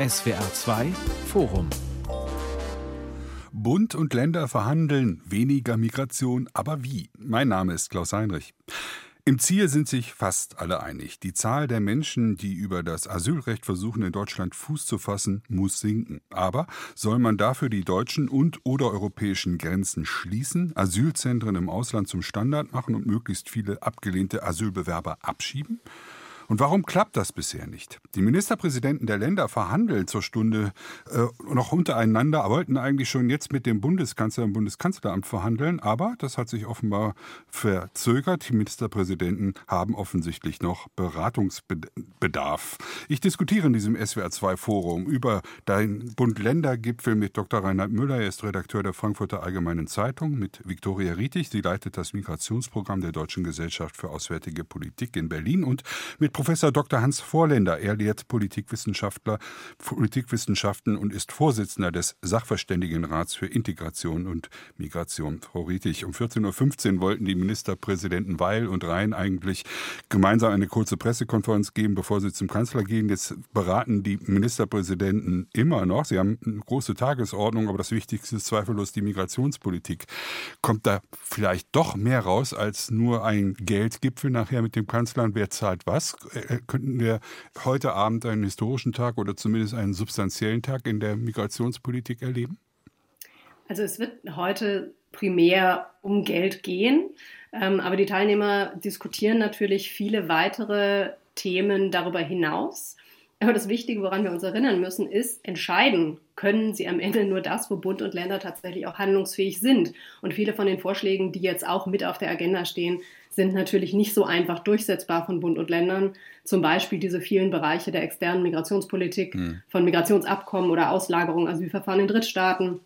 SWR 2 Forum Bund und Länder verhandeln weniger Migration, aber wie? Mein Name ist Klaus Heinrich. Im Ziel sind sich fast alle einig. Die Zahl der Menschen, die über das Asylrecht versuchen, in Deutschland Fuß zu fassen, muss sinken. Aber soll man dafür die deutschen und oder europäischen Grenzen schließen, Asylzentren im Ausland zum Standard machen und möglichst viele abgelehnte Asylbewerber abschieben? Und warum klappt das bisher nicht? Die Ministerpräsidenten der Länder verhandeln zur Stunde äh, noch untereinander, wollten eigentlich schon jetzt mit dem Bundeskanzler im Bundeskanzleramt verhandeln, aber das hat sich offenbar verzögert. Die Ministerpräsidenten haben offensichtlich noch Beratungsbedarf. Ich diskutiere in diesem SWR2-Forum über den Bund-Länder-Gipfel mit Dr. Reinhard Müller. Er ist Redakteur der Frankfurter Allgemeinen Zeitung, mit Viktoria Rietig. Sie leitet das Migrationsprogramm der Deutschen Gesellschaft für Auswärtige Politik in Berlin und mit Professor Dr. Hans Vorländer. Er lehrt Politikwissenschaftler, Politikwissenschaften und ist Vorsitzender des Sachverständigenrats für Integration und Migration. Frau Rietig, um 14.15 Uhr wollten die Ministerpräsidenten Weil und Rhein eigentlich gemeinsam eine kurze Pressekonferenz geben, bevor sie zum Kanzler gehen. Jetzt beraten die Ministerpräsidenten immer noch. Sie haben eine große Tagesordnung, aber das Wichtigste ist zweifellos die Migrationspolitik. Kommt da vielleicht doch mehr raus als nur ein Geldgipfel nachher mit dem Kanzler wer zahlt was? Äh, könnten wir heute Abend einen historischen Tag oder zumindest einen substanziellen Tag in der Migrationspolitik erleben? Also es wird heute primär um Geld gehen, ähm, aber die Teilnehmer diskutieren natürlich viele weitere Themen darüber hinaus. Aber das Wichtige, woran wir uns erinnern müssen, ist, entscheiden können sie am Ende nur das, wo Bund und Länder tatsächlich auch handlungsfähig sind. Und viele von den Vorschlägen, die jetzt auch mit auf der Agenda stehen, sind natürlich nicht so einfach durchsetzbar von Bund und Ländern. Zum Beispiel diese vielen Bereiche der externen Migrationspolitik, mhm. von Migrationsabkommen oder Auslagerung Asylverfahren in Drittstaaten.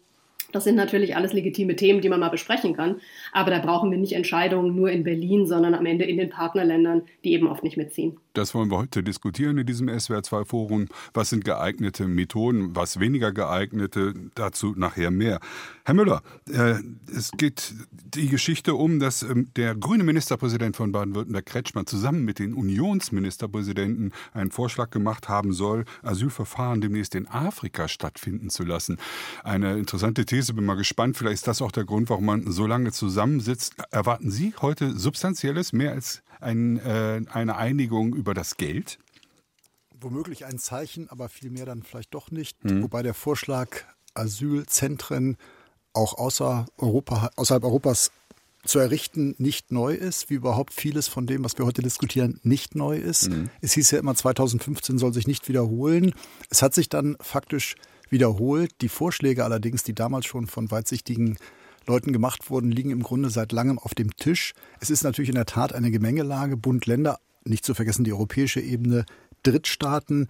Das sind natürlich alles legitime Themen, die man mal besprechen kann. Aber da brauchen wir nicht Entscheidungen nur in Berlin, sondern am Ende in den Partnerländern, die eben oft nicht mitziehen. Das wollen wir heute diskutieren in diesem SWR2-Forum. Was sind geeignete Methoden, was weniger geeignete? Dazu nachher mehr. Herr Müller, äh, es geht die Geschichte um, dass ähm, der grüne Ministerpräsident von Baden-Württemberg, Kretschmann, zusammen mit den Unionsministerpräsidenten einen Vorschlag gemacht haben soll, Asylverfahren demnächst in Afrika stattfinden zu lassen. Eine interessante These, bin mal gespannt. Vielleicht ist das auch der Grund, warum man so lange zusammensitzt. Erwarten Sie heute Substanzielles, mehr als ein, äh, eine Einigung über das Geld? Womöglich ein Zeichen, aber vielmehr dann vielleicht doch nicht. Hm. Wobei der Vorschlag, Asylzentren auch außer Europa, außerhalb Europas zu errichten, nicht neu ist, wie überhaupt vieles von dem, was wir heute diskutieren, nicht neu ist. Mhm. Es hieß ja immer, 2015 soll sich nicht wiederholen. Es hat sich dann faktisch wiederholt. Die Vorschläge allerdings, die damals schon von weitsichtigen Leuten gemacht wurden, liegen im Grunde seit langem auf dem Tisch. Es ist natürlich in der Tat eine Gemengelage, Bund, Länder, nicht zu vergessen die europäische Ebene, Drittstaaten.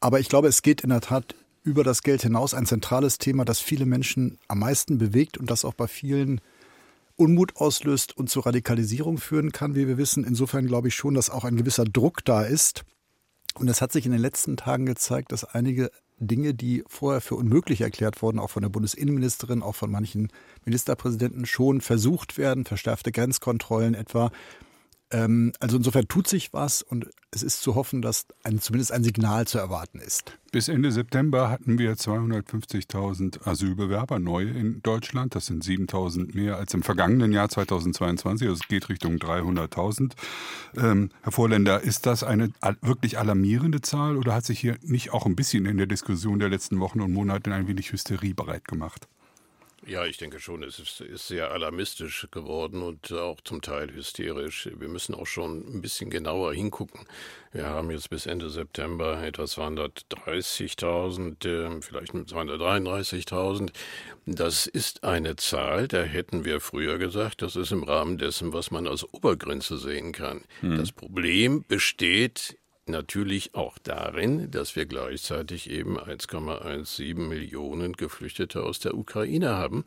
Aber ich glaube, es geht in der Tat über das Geld hinaus ein zentrales Thema, das viele Menschen am meisten bewegt und das auch bei vielen Unmut auslöst und zu Radikalisierung führen kann, wie wir wissen. Insofern glaube ich schon, dass auch ein gewisser Druck da ist. Und es hat sich in den letzten Tagen gezeigt, dass einige Dinge, die vorher für unmöglich erklärt wurden, auch von der Bundesinnenministerin, auch von manchen Ministerpräsidenten schon versucht werden, verstärkte Grenzkontrollen etwa. Ähm, also insofern tut sich was und es ist zu hoffen, dass ein, zumindest ein Signal zu erwarten ist. Bis Ende September hatten wir 250.000 Asylbewerber neu in Deutschland. Das sind 7.000 mehr als im vergangenen Jahr 2022. Also es geht Richtung 300.000. Ähm, Herr Vorländer, ist das eine wirklich alarmierende Zahl oder hat sich hier nicht auch ein bisschen in der Diskussion der letzten Wochen und Monate ein wenig Hysterie bereit gemacht? Ja, ich denke schon, es ist, ist, sehr alarmistisch geworden und auch zum Teil hysterisch. Wir müssen auch schon ein bisschen genauer hingucken. Wir haben jetzt bis Ende September etwa 230.000, äh, vielleicht 233.000. Das ist eine Zahl, da hätten wir früher gesagt, das ist im Rahmen dessen, was man als Obergrenze sehen kann. Hm. Das Problem besteht natürlich auch darin, dass wir gleichzeitig eben 1,17 Millionen Geflüchtete aus der Ukraine haben,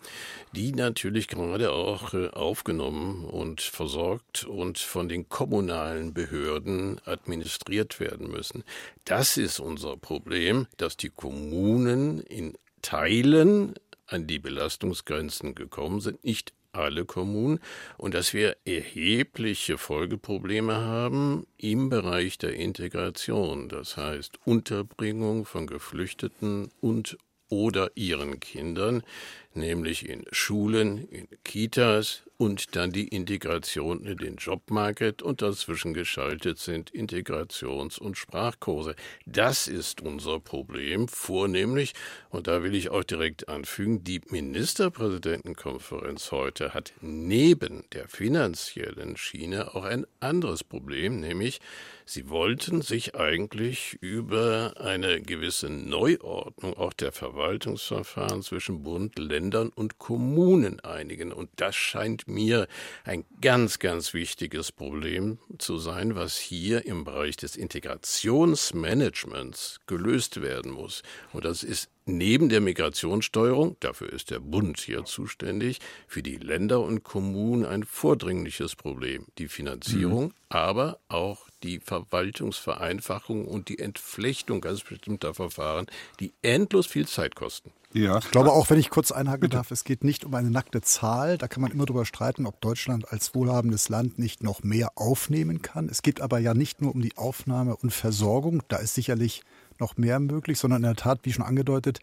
die natürlich gerade auch äh, aufgenommen und versorgt und von den kommunalen Behörden administriert werden müssen. Das ist unser Problem, dass die Kommunen in Teilen an die Belastungsgrenzen gekommen sind, nicht alle Kommunen und dass wir erhebliche Folgeprobleme haben im Bereich der Integration, das heißt Unterbringung von Geflüchteten und oder ihren Kindern, nämlich in Schulen, in Kitas, und dann die Integration in den Jobmarket und dazwischen geschaltet sind Integrations- und Sprachkurse. Das ist unser Problem, vornehmlich, und da will ich auch direkt anfügen, die Ministerpräsidentenkonferenz heute hat neben der finanziellen Schiene auch ein anderes Problem, nämlich sie wollten sich eigentlich über eine gewisse Neuordnung auch der Verwaltungsverfahren zwischen Bund, Ländern und Kommunen einigen. Und das scheint mir ein ganz, ganz wichtiges Problem zu sein, was hier im Bereich des Integrationsmanagements gelöst werden muss. Und das ist neben der Migrationssteuerung, dafür ist der Bund hier zuständig, für die Länder und Kommunen ein vordringliches Problem. Die Finanzierung, mhm. aber auch die Verwaltungsvereinfachung und die Entflechtung ganz bestimmter Verfahren, die endlos viel Zeit kosten. Ja. Ich glaube auch, wenn ich kurz einhaken Bitte. darf, es geht nicht um eine nackte Zahl. Da kann man immer darüber streiten, ob Deutschland als wohlhabendes Land nicht noch mehr aufnehmen kann. Es geht aber ja nicht nur um die Aufnahme und Versorgung. Da ist sicherlich noch mehr möglich, sondern in der Tat, wie schon angedeutet,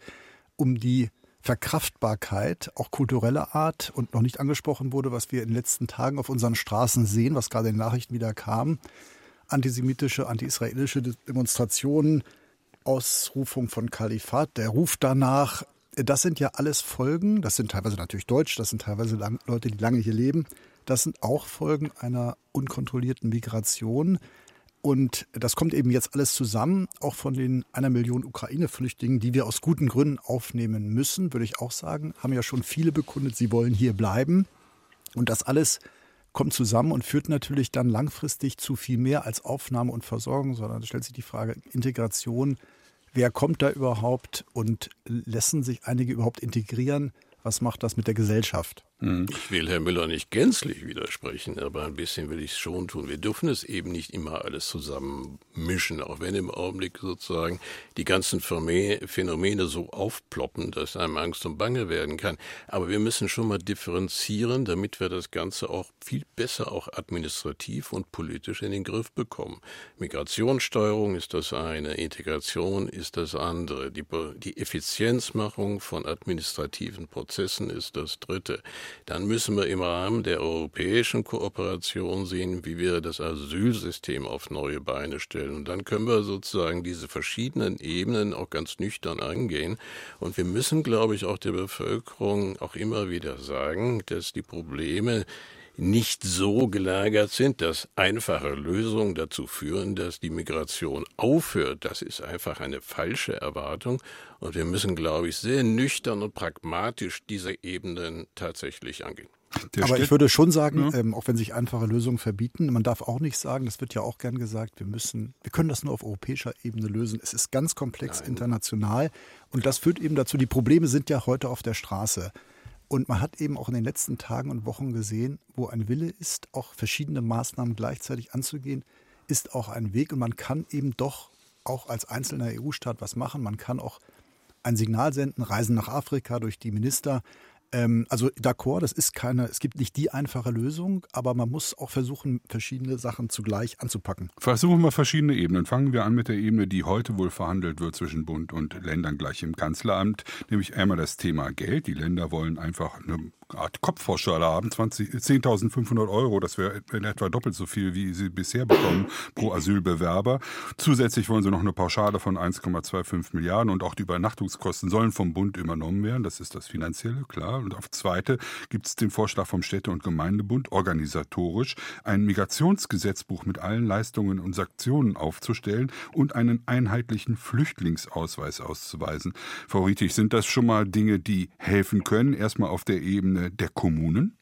um die Verkraftbarkeit, auch kultureller Art und noch nicht angesprochen wurde, was wir in den letzten Tagen auf unseren Straßen sehen, was gerade in den Nachrichten wieder kam. Antisemitische, anti-israelische Demonstrationen, Ausrufung von Kalifat, der Ruf danach, das sind ja alles Folgen, das sind teilweise natürlich Deutsch, das sind teilweise Leute, die lange hier leben, das sind auch Folgen einer unkontrollierten Migration, und das kommt eben jetzt alles zusammen, auch von den einer Million Ukraine-Flüchtlingen, die wir aus guten Gründen aufnehmen müssen, würde ich auch sagen, haben ja schon viele bekundet, sie wollen hier bleiben. Und das alles kommt zusammen und führt natürlich dann langfristig zu viel mehr als Aufnahme und Versorgung, sondern da stellt sich die Frage Integration. Wer kommt da überhaupt und lassen sich einige überhaupt integrieren? Was macht das mit der Gesellschaft? Hm. Ich will Herr Müller nicht gänzlich widersprechen, aber ein bisschen will ich es schon tun. Wir dürfen es eben nicht immer alles zusammenmischen, auch wenn im Augenblick sozusagen die ganzen Phänomene so aufploppen, dass einem Angst und Bange werden kann. Aber wir müssen schon mal differenzieren, damit wir das Ganze auch viel besser auch administrativ und politisch in den Griff bekommen. Migrationssteuerung ist das eine, Integration ist das andere, die, die Effizienzmachung von administrativen Prozessen ist das dritte dann müssen wir im Rahmen der europäischen Kooperation sehen, wie wir das Asylsystem auf neue Beine stellen. Und dann können wir sozusagen diese verschiedenen Ebenen auch ganz nüchtern angehen. Und wir müssen, glaube ich, auch der Bevölkerung auch immer wieder sagen, dass die Probleme nicht so gelagert sind, dass einfache Lösungen dazu führen, dass die Migration aufhört. Das ist einfach eine falsche Erwartung. Und wir müssen, glaube ich, sehr nüchtern und pragmatisch diese Ebenen tatsächlich angehen. Der Aber ich würde schon sagen, ja. ähm, auch wenn sich einfache Lösungen verbieten, man darf auch nicht sagen, das wird ja auch gern gesagt, wir müssen, wir können das nur auf europäischer Ebene lösen. Es ist ganz komplex Nein. international und das führt eben dazu, die Probleme sind ja heute auf der Straße. Und man hat eben auch in den letzten Tagen und Wochen gesehen, wo ein Wille ist, auch verschiedene Maßnahmen gleichzeitig anzugehen, ist auch ein Weg. Und man kann eben doch auch als einzelner EU-Staat was machen. Man kann auch ein Signal senden, Reisen nach Afrika durch die Minister, ähm, also d'accord, das ist keine, es gibt nicht die einfache Lösung, aber man muss auch versuchen, verschiedene Sachen zugleich anzupacken. Versuchen wir verschiedene Ebenen. Fangen wir an mit der Ebene, die heute wohl verhandelt wird zwischen Bund und Ländern gleich im Kanzleramt, nämlich einmal das Thema Geld. Die Länder wollen einfach eine Art Kopfvorschale haben, 10.500 Euro, das wäre in etwa doppelt so viel, wie sie bisher bekommen pro Asylbewerber. Zusätzlich wollen sie noch eine Pauschale von 1,25 Milliarden und auch die Übernachtungskosten sollen vom Bund übernommen werden. Das ist das Finanzielle, klar. Und auf zweite gibt es den Vorschlag vom Städte- und Gemeindebund, organisatorisch ein Migrationsgesetzbuch mit allen Leistungen und Sanktionen aufzustellen und einen einheitlichen Flüchtlingsausweis auszuweisen. Frau Rietig, sind das schon mal Dinge, die helfen können? Erstmal auf der Ebene Der Kommunen?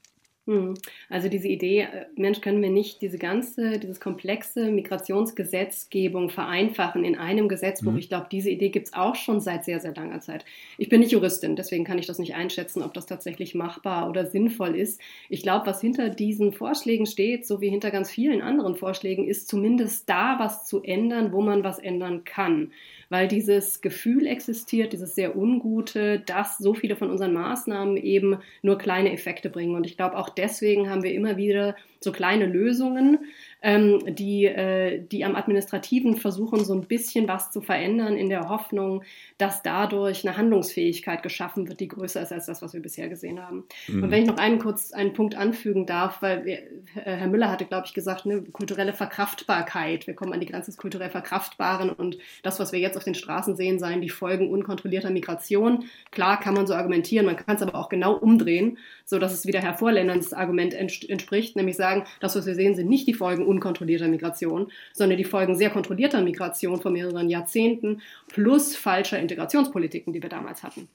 Hm. Also diese Idee, äh, Mensch, können wir nicht diese ganze, dieses komplexe Migrationsgesetzgebung vereinfachen in einem Gesetzbuch? Mhm. Ich glaube, diese Idee gibt es auch schon seit sehr, sehr langer Zeit. Ich bin nicht Juristin, deswegen kann ich das nicht einschätzen, ob das tatsächlich machbar oder sinnvoll ist. Ich glaube, was hinter diesen Vorschlägen steht, so wie hinter ganz vielen anderen Vorschlägen, ist zumindest da was zu ändern, wo man was ändern kann weil dieses Gefühl existiert, dieses sehr ungute, dass so viele von unseren Maßnahmen eben nur kleine Effekte bringen. Und ich glaube, auch deswegen haben wir immer wieder so kleine Lösungen, ähm, die, äh, die am Administrativen versuchen, so ein bisschen was zu verändern, in der Hoffnung, dass dadurch eine Handlungsfähigkeit geschaffen wird, die größer ist als das, was wir bisher gesehen haben. Mhm. Und wenn ich noch einen kurz einen Punkt anfügen darf, weil wir, Herr Müller hatte, glaube ich, gesagt, ne, kulturelle Verkraftbarkeit. Wir kommen an die Grenze des kulturell Verkraftbaren und das, was wir jetzt auf den Straßen sehen, seien die Folgen unkontrollierter Migration. Klar kann man so argumentieren, man kann es aber auch genau umdrehen, so dass es wieder Herr Vorländers Argument entspricht, nämlich sagen, das, was wir sehen, sind nicht die Folgen unkontrollierter Migration, sondern die Folgen sehr kontrollierter Migration vor mehreren Jahrzehnten plus falscher Integrationspolitiken, die wir damals hatten.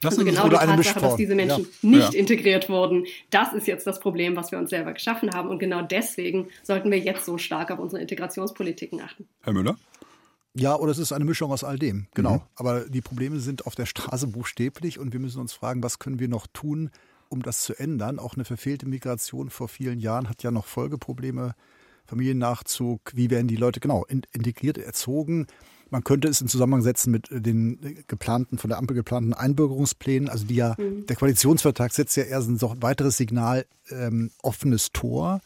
Das also genau die Tatsache, dass diese Menschen ja. nicht ja. integriert wurden, das ist jetzt das Problem, was wir uns selber geschaffen haben. Und genau deswegen sollten wir jetzt so stark auf unsere Integrationspolitiken achten. Herr Müller? Ja, oder es ist eine Mischung aus all dem, genau. Mhm. Aber die Probleme sind auf der Straße buchstäblich und wir müssen uns fragen, was können wir noch tun, um das zu ändern. Auch eine verfehlte Migration vor vielen Jahren hat ja noch Folgeprobleme Familiennachzug, wie werden die Leute genau integriert, erzogen. Man könnte es in Zusammenhang setzen mit den geplanten, von der Ampel geplanten Einbürgerungsplänen, also die ja, mhm. der Koalitionsvertrag setzt ja erst ein weiteres Signal, ähm, offenes Tor.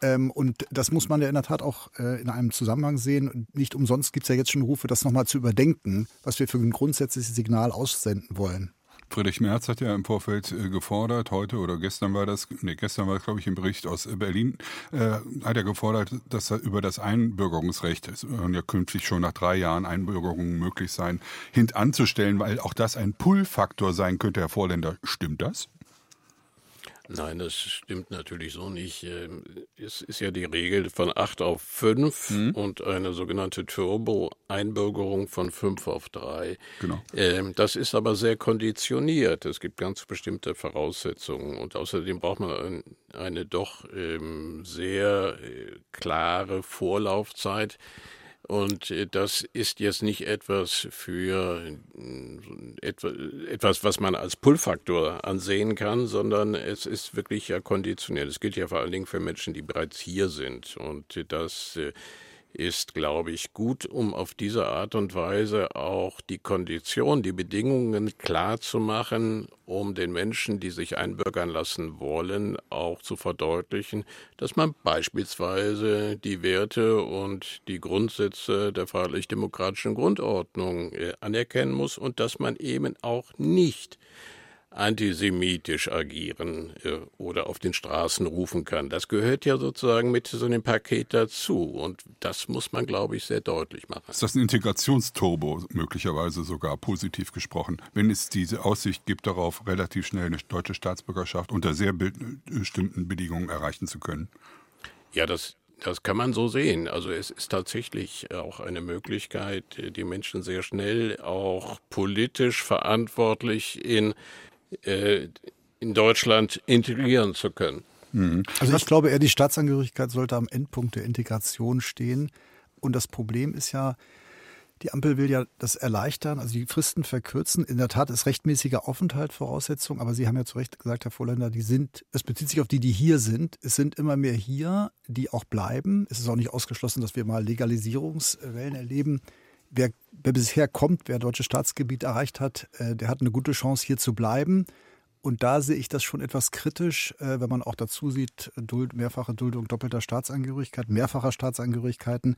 Ähm, und das muss man ja in der Tat auch äh, in einem Zusammenhang sehen. Und nicht umsonst gibt es ja jetzt schon Rufe, das nochmal zu überdenken, was wir für ein grundsätzliches Signal aussenden wollen. Friedrich Merz hat ja im Vorfeld äh, gefordert, heute oder gestern war das, nee, gestern war es, glaube ich, im Bericht aus Berlin, äh, hat er gefordert, dass er über das Einbürgerungsrecht, es sollen ja künftig schon nach drei Jahren Einbürgerungen möglich sein, hintanzustellen, weil auch das ein Pull-Faktor sein könnte, Herr Vorländer. Stimmt das? Nein, das stimmt natürlich so nicht. Ähm, es ist ja die Regel von 8 auf 5 mhm. und eine sogenannte Turbo-Einbürgerung von 5 auf 3. Genau. Ähm, das ist aber sehr konditioniert. Es gibt ganz bestimmte Voraussetzungen und außerdem braucht man eine doch ähm, sehr äh, klare Vorlaufzeit und äh, das ist jetzt nicht etwas für äh, etwas, was man als Pull-Faktor ansehen kann, sondern es ist wirklich ja konditioniert. Es gilt ja vor allen Dingen für Menschen, die bereits hier sind. Und das äh, ist, glaube ich, gut, um auf diese Art und Weise auch die Kondition, die Bedingungen klar zu machen, um den Menschen, die sich einbürgern lassen wollen, auch zu verdeutlichen, dass man beispielsweise die Werte und die Grundsätze der freiheitlich-demokratischen Grundordnung äh, anerkennen muss und dass man eben auch nicht antisemitisch agieren äh, oder auf den Straßen rufen kann. Das gehört ja sozusagen mit so einem Paket dazu und das muss man, glaube ich, sehr deutlich machen. Ist das ein Integrationsturbo möglicherweise sogar positiv gesprochen, wenn es diese Aussicht gibt, darauf relativ schnell eine deutsche Staatsbürgerschaft unter sehr bestimmten Bedingungen erreichen zu können? Ja, das das kann man so sehen. Also es ist tatsächlich auch eine Möglichkeit, die Menschen sehr schnell auch politisch verantwortlich in äh, in Deutschland integrieren zu können. Mhm. Also ich glaube eher, die Staatsangehörigkeit sollte am Endpunkt der Integration stehen. Und das Problem ist ja, die Ampel will ja das erleichtern, also die Fristen verkürzen. In der Tat ist rechtmäßiger Aufenthalt Voraussetzung, aber Sie haben ja zu Recht gesagt, Herr Vorländer, die sind, es bezieht sich auf die, die hier sind. Es sind immer mehr hier, die auch bleiben. Es ist auch nicht ausgeschlossen, dass wir mal Legalisierungswellen erleben. Wer, wer bisher kommt, wer deutsches Staatsgebiet erreicht hat, äh, der hat eine gute Chance, hier zu bleiben. Und da sehe ich das schon etwas kritisch, äh, wenn man auch dazu sieht, Duld, mehrfache Duldung doppelter Staatsangehörigkeit, mehrfacher Staatsangehörigkeiten.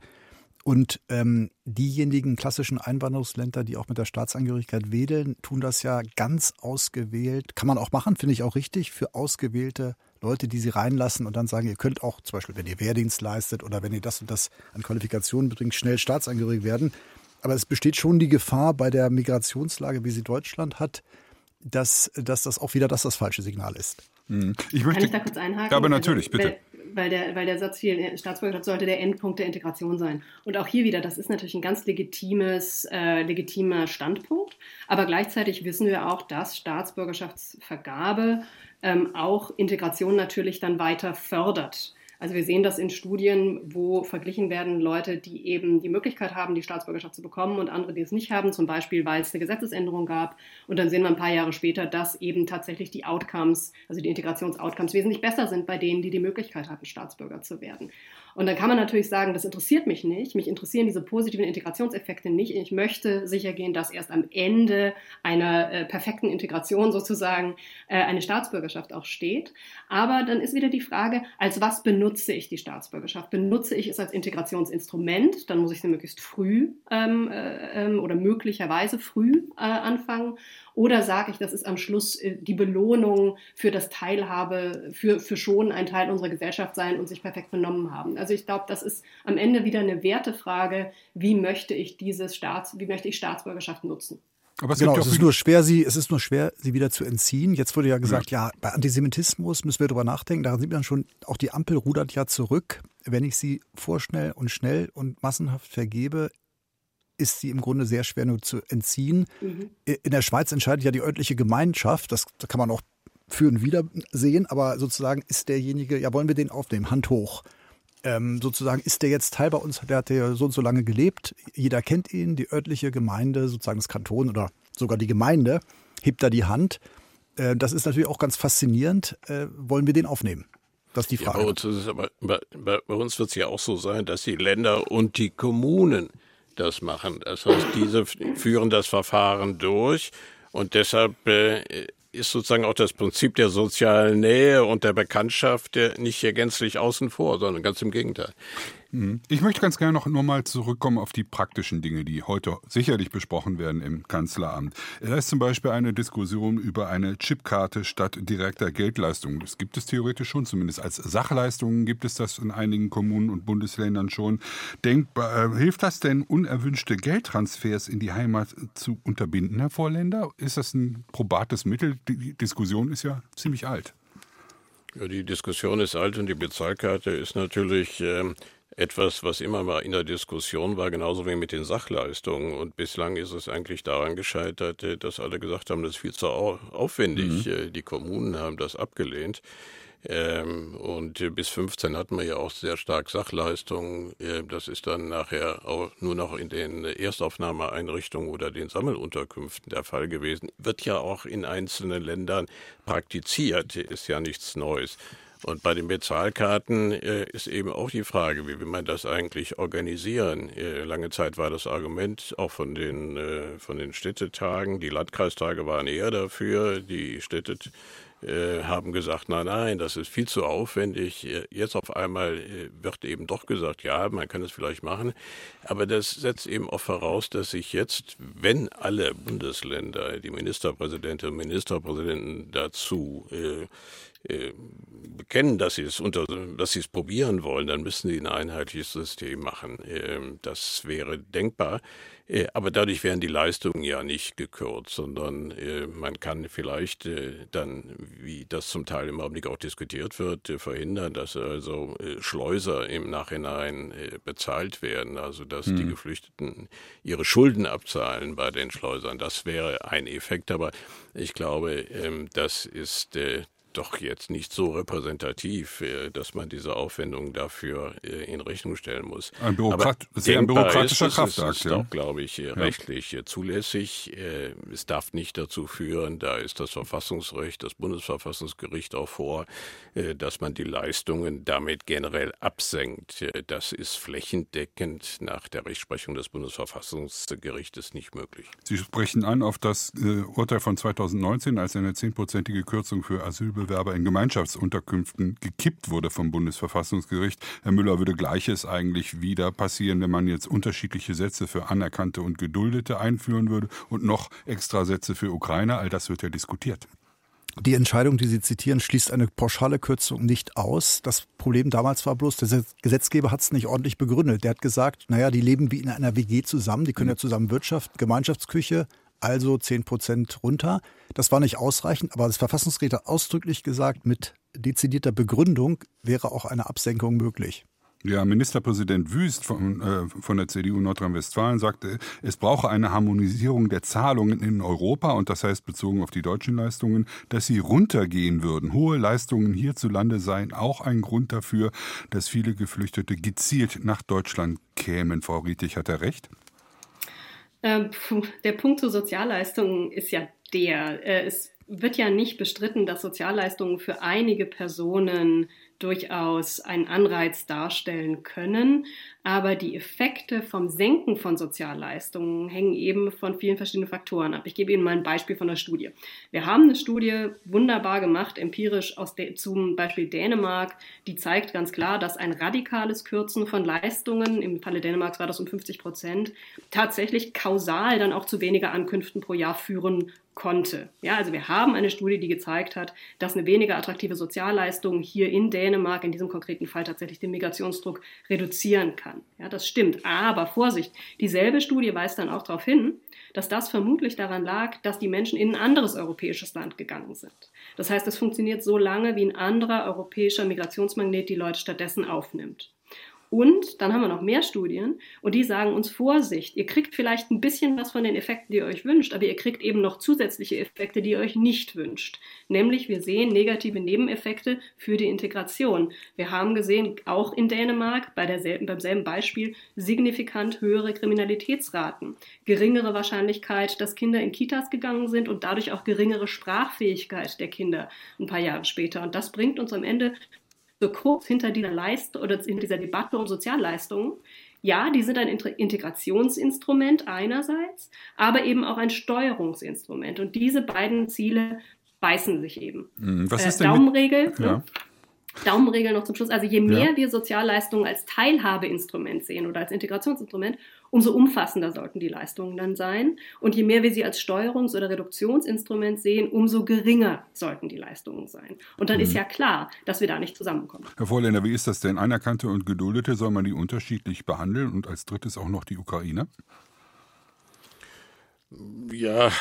Und ähm, diejenigen klassischen Einwanderungsländer, die auch mit der Staatsangehörigkeit wedeln, tun das ja ganz ausgewählt. Kann man auch machen, finde ich auch richtig, für ausgewählte Leute, die sie reinlassen und dann sagen, ihr könnt auch, zum Beispiel, wenn ihr Wehrdienst leistet oder wenn ihr das und das an Qualifikationen bringt, schnell staatsangehörig werden. Aber es besteht schon die Gefahr bei der Migrationslage, wie sie Deutschland hat, dass, dass das auch wieder das das falsche Signal ist. Mhm. Ich möchte, Kann ich da kurz einhaken? Ja, aber natürlich, also, bitte. Weil, weil, der, weil der Satz viel Staatsbürgerschaft sollte der Endpunkt der Integration sein. Und auch hier wieder, das ist natürlich ein ganz legitimes, äh, legitimer Standpunkt. Aber gleichzeitig wissen wir auch, dass Staatsbürgerschaftsvergabe ähm, auch Integration natürlich dann weiter fördert. Also wir sehen das in Studien, wo verglichen werden Leute, die eben die Möglichkeit haben, die Staatsbürgerschaft zu bekommen und andere, die es nicht haben, zum Beispiel, weil es eine Gesetzesänderung gab. Und dann sehen wir ein paar Jahre später, dass eben tatsächlich die Outcomes, also die Integrationsoutcomes wesentlich besser sind bei denen, die die Möglichkeit hatten, Staatsbürger zu werden. Und dann kann man natürlich sagen, das interessiert mich nicht. Mich interessieren diese positiven Integrationseffekte nicht. Ich möchte sicher gehen, dass erst am Ende einer äh, perfekten Integration sozusagen äh, eine Staatsbürgerschaft auch steht. Aber dann ist wieder die Frage, als was benutze ich die Staatsbürgerschaft? Benutze ich es als Integrationsinstrument? Dann muss ich sie möglichst früh ähm, äh, ähm, oder möglicherweise früh äh, anfangen. Oder sage ich, das ist am Schluss äh, die Belohnung für das Teilhabe, für, für schon ein Teil unserer Gesellschaft sein und sich perfekt benommen haben. Also ich glaube, das ist am Ende wieder eine Wertefrage, wie möchte ich dieses Staats, wie möchte ich Staatsbürgerschaft nutzen? Aber es, genau, es ist nur schwer, sie, es ist nur schwer, sie wieder zu entziehen. Jetzt wurde ja gesagt, ja. ja, bei Antisemitismus müssen wir darüber nachdenken. Da sieht man schon, auch die Ampel rudert ja zurück. Wenn ich sie vorschnell und schnell und massenhaft vergebe, ist sie im Grunde sehr schwer nur zu entziehen. Mhm. In der Schweiz entscheidet ja die örtliche Gemeinschaft, das, das kann man auch für und wieder sehen, aber sozusagen ist derjenige, ja, wollen wir den aufnehmen, Hand hoch. Ähm, sozusagen ist der jetzt Teil bei uns, der hat ja so und so lange gelebt, jeder kennt ihn, die örtliche Gemeinde, sozusagen das Kanton oder sogar die Gemeinde, hebt da die Hand. Äh, das ist natürlich auch ganz faszinierend. Äh, wollen wir den aufnehmen? Das ist die Frage. Ja, bei uns, ist es aber, bei, bei uns wird es ja auch so sein, dass die Länder und die Kommunen das machen. Das heißt, diese führen das Verfahren durch und deshalb äh, ist sozusagen auch das Prinzip der sozialen Nähe und der Bekanntschaft nicht hier gänzlich außen vor, sondern ganz im Gegenteil. Mhm. Ich möchte ganz gerne noch nur mal zurückkommen auf die praktischen Dinge, die heute sicherlich besprochen werden im Kanzleramt. Da ist zum Beispiel eine Diskussion über eine Chipkarte statt direkter Geldleistung. Das gibt es theoretisch schon, zumindest als Sachleistungen gibt es das in einigen Kommunen und Bundesländern schon. Denkbar, äh, hilft das denn, unerwünschte Geldtransfers in die Heimat zu unterbinden, Herr Vorländer? Ist das ein probates Mittel? Die Diskussion ist ja ziemlich alt. Ja, die Diskussion ist alt und die Bezahlkarte ist natürlich ähm, etwas, was immer mal in der Diskussion war, genauso wie mit den Sachleistungen. Und bislang ist es eigentlich daran gescheitert, äh, dass alle gesagt haben, das ist viel zu aufwendig. Mhm. Äh, die Kommunen haben das abgelehnt. Ähm, und bis 15 hatten wir ja auch sehr stark Sachleistungen. Äh, das ist dann nachher auch nur noch in den Erstaufnahmeeinrichtungen oder den Sammelunterkünften der Fall gewesen. Wird ja auch in einzelnen Ländern praktiziert, ist ja nichts Neues. Und bei den Bezahlkarten äh, ist eben auch die Frage, wie will man das eigentlich organisieren? Äh, lange Zeit war das Argument auch von den, äh, von den Städtetagen, die Landkreistage waren eher dafür, die Städte äh, haben gesagt, nein, nein, das ist viel zu aufwendig. Äh, jetzt auf einmal äh, wird eben doch gesagt, ja, man kann es vielleicht machen. Aber das setzt eben auch voraus, dass sich jetzt, wenn alle Bundesländer, die Ministerpräsidentinnen und Ministerpräsidenten dazu äh, äh, bekennen, dass sie es unter, dass sie es probieren wollen, dann müssen sie ein einheitliches System machen. Ähm, das wäre denkbar. Äh, aber dadurch werden die Leistungen ja nicht gekürzt, sondern äh, man kann vielleicht dann, wie das zum Teil im Augenblick auch diskutiert wird, verhindern, dass also Schleuser im Nachhinein bezahlt werden, also dass hm. die Geflüchteten ihre Schulden abzahlen bei den Schleusern. Das wäre ein Effekt, aber ich glaube, ähm, das ist doch jetzt nicht so repräsentativ, äh, dass man diese Aufwendungen dafür äh, in Rechnung stellen muss. Ein, Bürokrat Aber ein bürokratischer ist, Kraftakt. ist auch, glaube ich, ja. rechtlich zulässig. Äh, es darf nicht dazu führen, da ist das Verfassungsrecht, das Bundesverfassungsgericht auch vor, dass man die Leistungen damit generell absenkt. Das ist flächendeckend nach der Rechtsprechung des Bundesverfassungsgerichtes nicht möglich. Sie sprechen an auf das Urteil von 2019, als eine zehnprozentige Kürzung für Asylbewerber Asylbewerber in Gemeinschaftsunterkünften gekippt wurde vom Bundesverfassungsgericht. Herr Müller, würde Gleiches eigentlich wieder passieren, wenn man jetzt unterschiedliche Sätze für Anerkannte und Geduldete einführen würde und noch extra Sätze für Ukrainer? All das wird ja diskutiert. Die Entscheidung, die Sie zitieren, schließt eine pauschale Kürzung nicht aus. Das Problem damals war bloß, der Gesetzgeber hat es nicht ordentlich begründet. Der hat gesagt, naja, die leben wie in einer WG zusammen, die können ja zusammen Wirtschaft, Gemeinschaftsküche, also 10 Prozent runter. Das war nicht ausreichend, aber das Verfassungsgericht hat ausdrücklich gesagt, mit dezidierter Begründung wäre auch eine Absenkung möglich. Ja, Ministerpräsident Wüst von, äh, von der CDU Nordrhein-Westfalen sagte, es brauche eine Harmonisierung der Zahlungen in Europa und das heißt bezogen auf die deutschen Leistungen, dass sie runtergehen würden. Hohe Leistungen hierzulande seien auch ein Grund dafür, dass viele Geflüchtete gezielt nach Deutschland kämen. Frau Rietig, hat er recht? Ähm, der Punkt zu Sozialleistungen ist ja der, äh, es wird ja nicht bestritten, dass Sozialleistungen für einige Personen durchaus einen Anreiz darstellen können. Aber die Effekte vom Senken von Sozialleistungen hängen eben von vielen verschiedenen Faktoren ab. Ich gebe Ihnen mal ein Beispiel von der Studie. Wir haben eine Studie wunderbar gemacht, empirisch aus zum Beispiel Dänemark, die zeigt ganz klar, dass ein radikales Kürzen von Leistungen, im Falle Dänemarks war das um 50 Prozent, tatsächlich kausal dann auch zu weniger Ankünften pro Jahr führen konnte. Ja, also wir haben eine Studie, die gezeigt hat, dass eine weniger attraktive Sozialleistung hier in Dänemark in diesem konkreten Fall tatsächlich den Migrationsdruck reduzieren kann. Ja, das stimmt. Aber Vorsicht, dieselbe Studie weist dann auch darauf hin, dass das vermutlich daran lag, dass die Menschen in ein anderes europäisches Land gegangen sind. Das heißt, es funktioniert so lange, wie ein anderer europäischer Migrationsmagnet die Leute stattdessen aufnimmt. Und dann haben wir noch mehr Studien und die sagen uns Vorsicht, ihr kriegt vielleicht ein bisschen was von den Effekten, die ihr euch wünscht, aber ihr kriegt eben noch zusätzliche Effekte, die ihr euch nicht wünscht. Nämlich wir sehen negative Nebeneffekte für die Integration. Wir haben gesehen, auch in Dänemark bei derselben, beim selben Beispiel, signifikant höhere Kriminalitätsraten, geringere Wahrscheinlichkeit, dass Kinder in Kitas gegangen sind und dadurch auch geringere Sprachfähigkeit der Kinder ein paar Jahre später. Und das bringt uns am Ende so kurz hinter dieser Leistung oder hinter dieser Debatte um Sozialleistungen. Ja, die sind ein Integrationsinstrument einerseits, aber eben auch ein Steuerungsinstrument. Und diese beiden Ziele beißen sich eben. Hm, was ist äh, Daumenregel. Mit, ja. ne? Daumenregel noch zum Schluss. Also je mehr ja. wir Sozialleistungen als Teilhabeinstrument sehen oder als Integrationsinstrument, umso umfassender sollten die Leistungen dann sein. Und je mehr wir sie als Steuerungs- oder Reduktionsinstrument sehen, umso geringer sollten die Leistungen sein. Und dann mhm. ist ja klar, dass wir da nicht zusammenkommen. Herr Vorländer, wie ist das denn? Anerkannte und Geduldete, soll man die unterschiedlich behandeln und als drittes auch noch die Ukraine? Ja,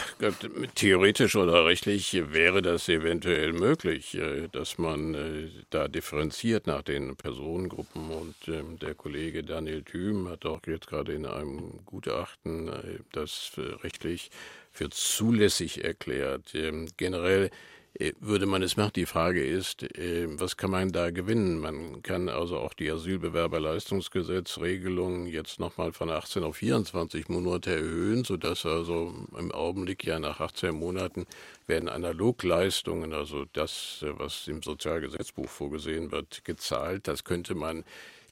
theoretisch oder rechtlich wäre das eventuell möglich, äh, dass man äh, da differenziert nach den Personengruppen. Und ähm, der Kollege Daniel Thüm hat auch jetzt gerade in einem Gutachten äh, das rechtlich für zulässig erklärt. Ähm, generell würde man es machen. Die Frage ist, äh, was kann man da gewinnen? Man kann also auch die Asylbewerberleistungsgesetzregelung jetzt nochmal von 18 auf 24 Monate erhöhen, sodass also im Augenblick ja nach 18 Monaten werden Analogleistungen, also das, äh, was im Sozialgesetzbuch vorgesehen wird, gezahlt. Das könnte man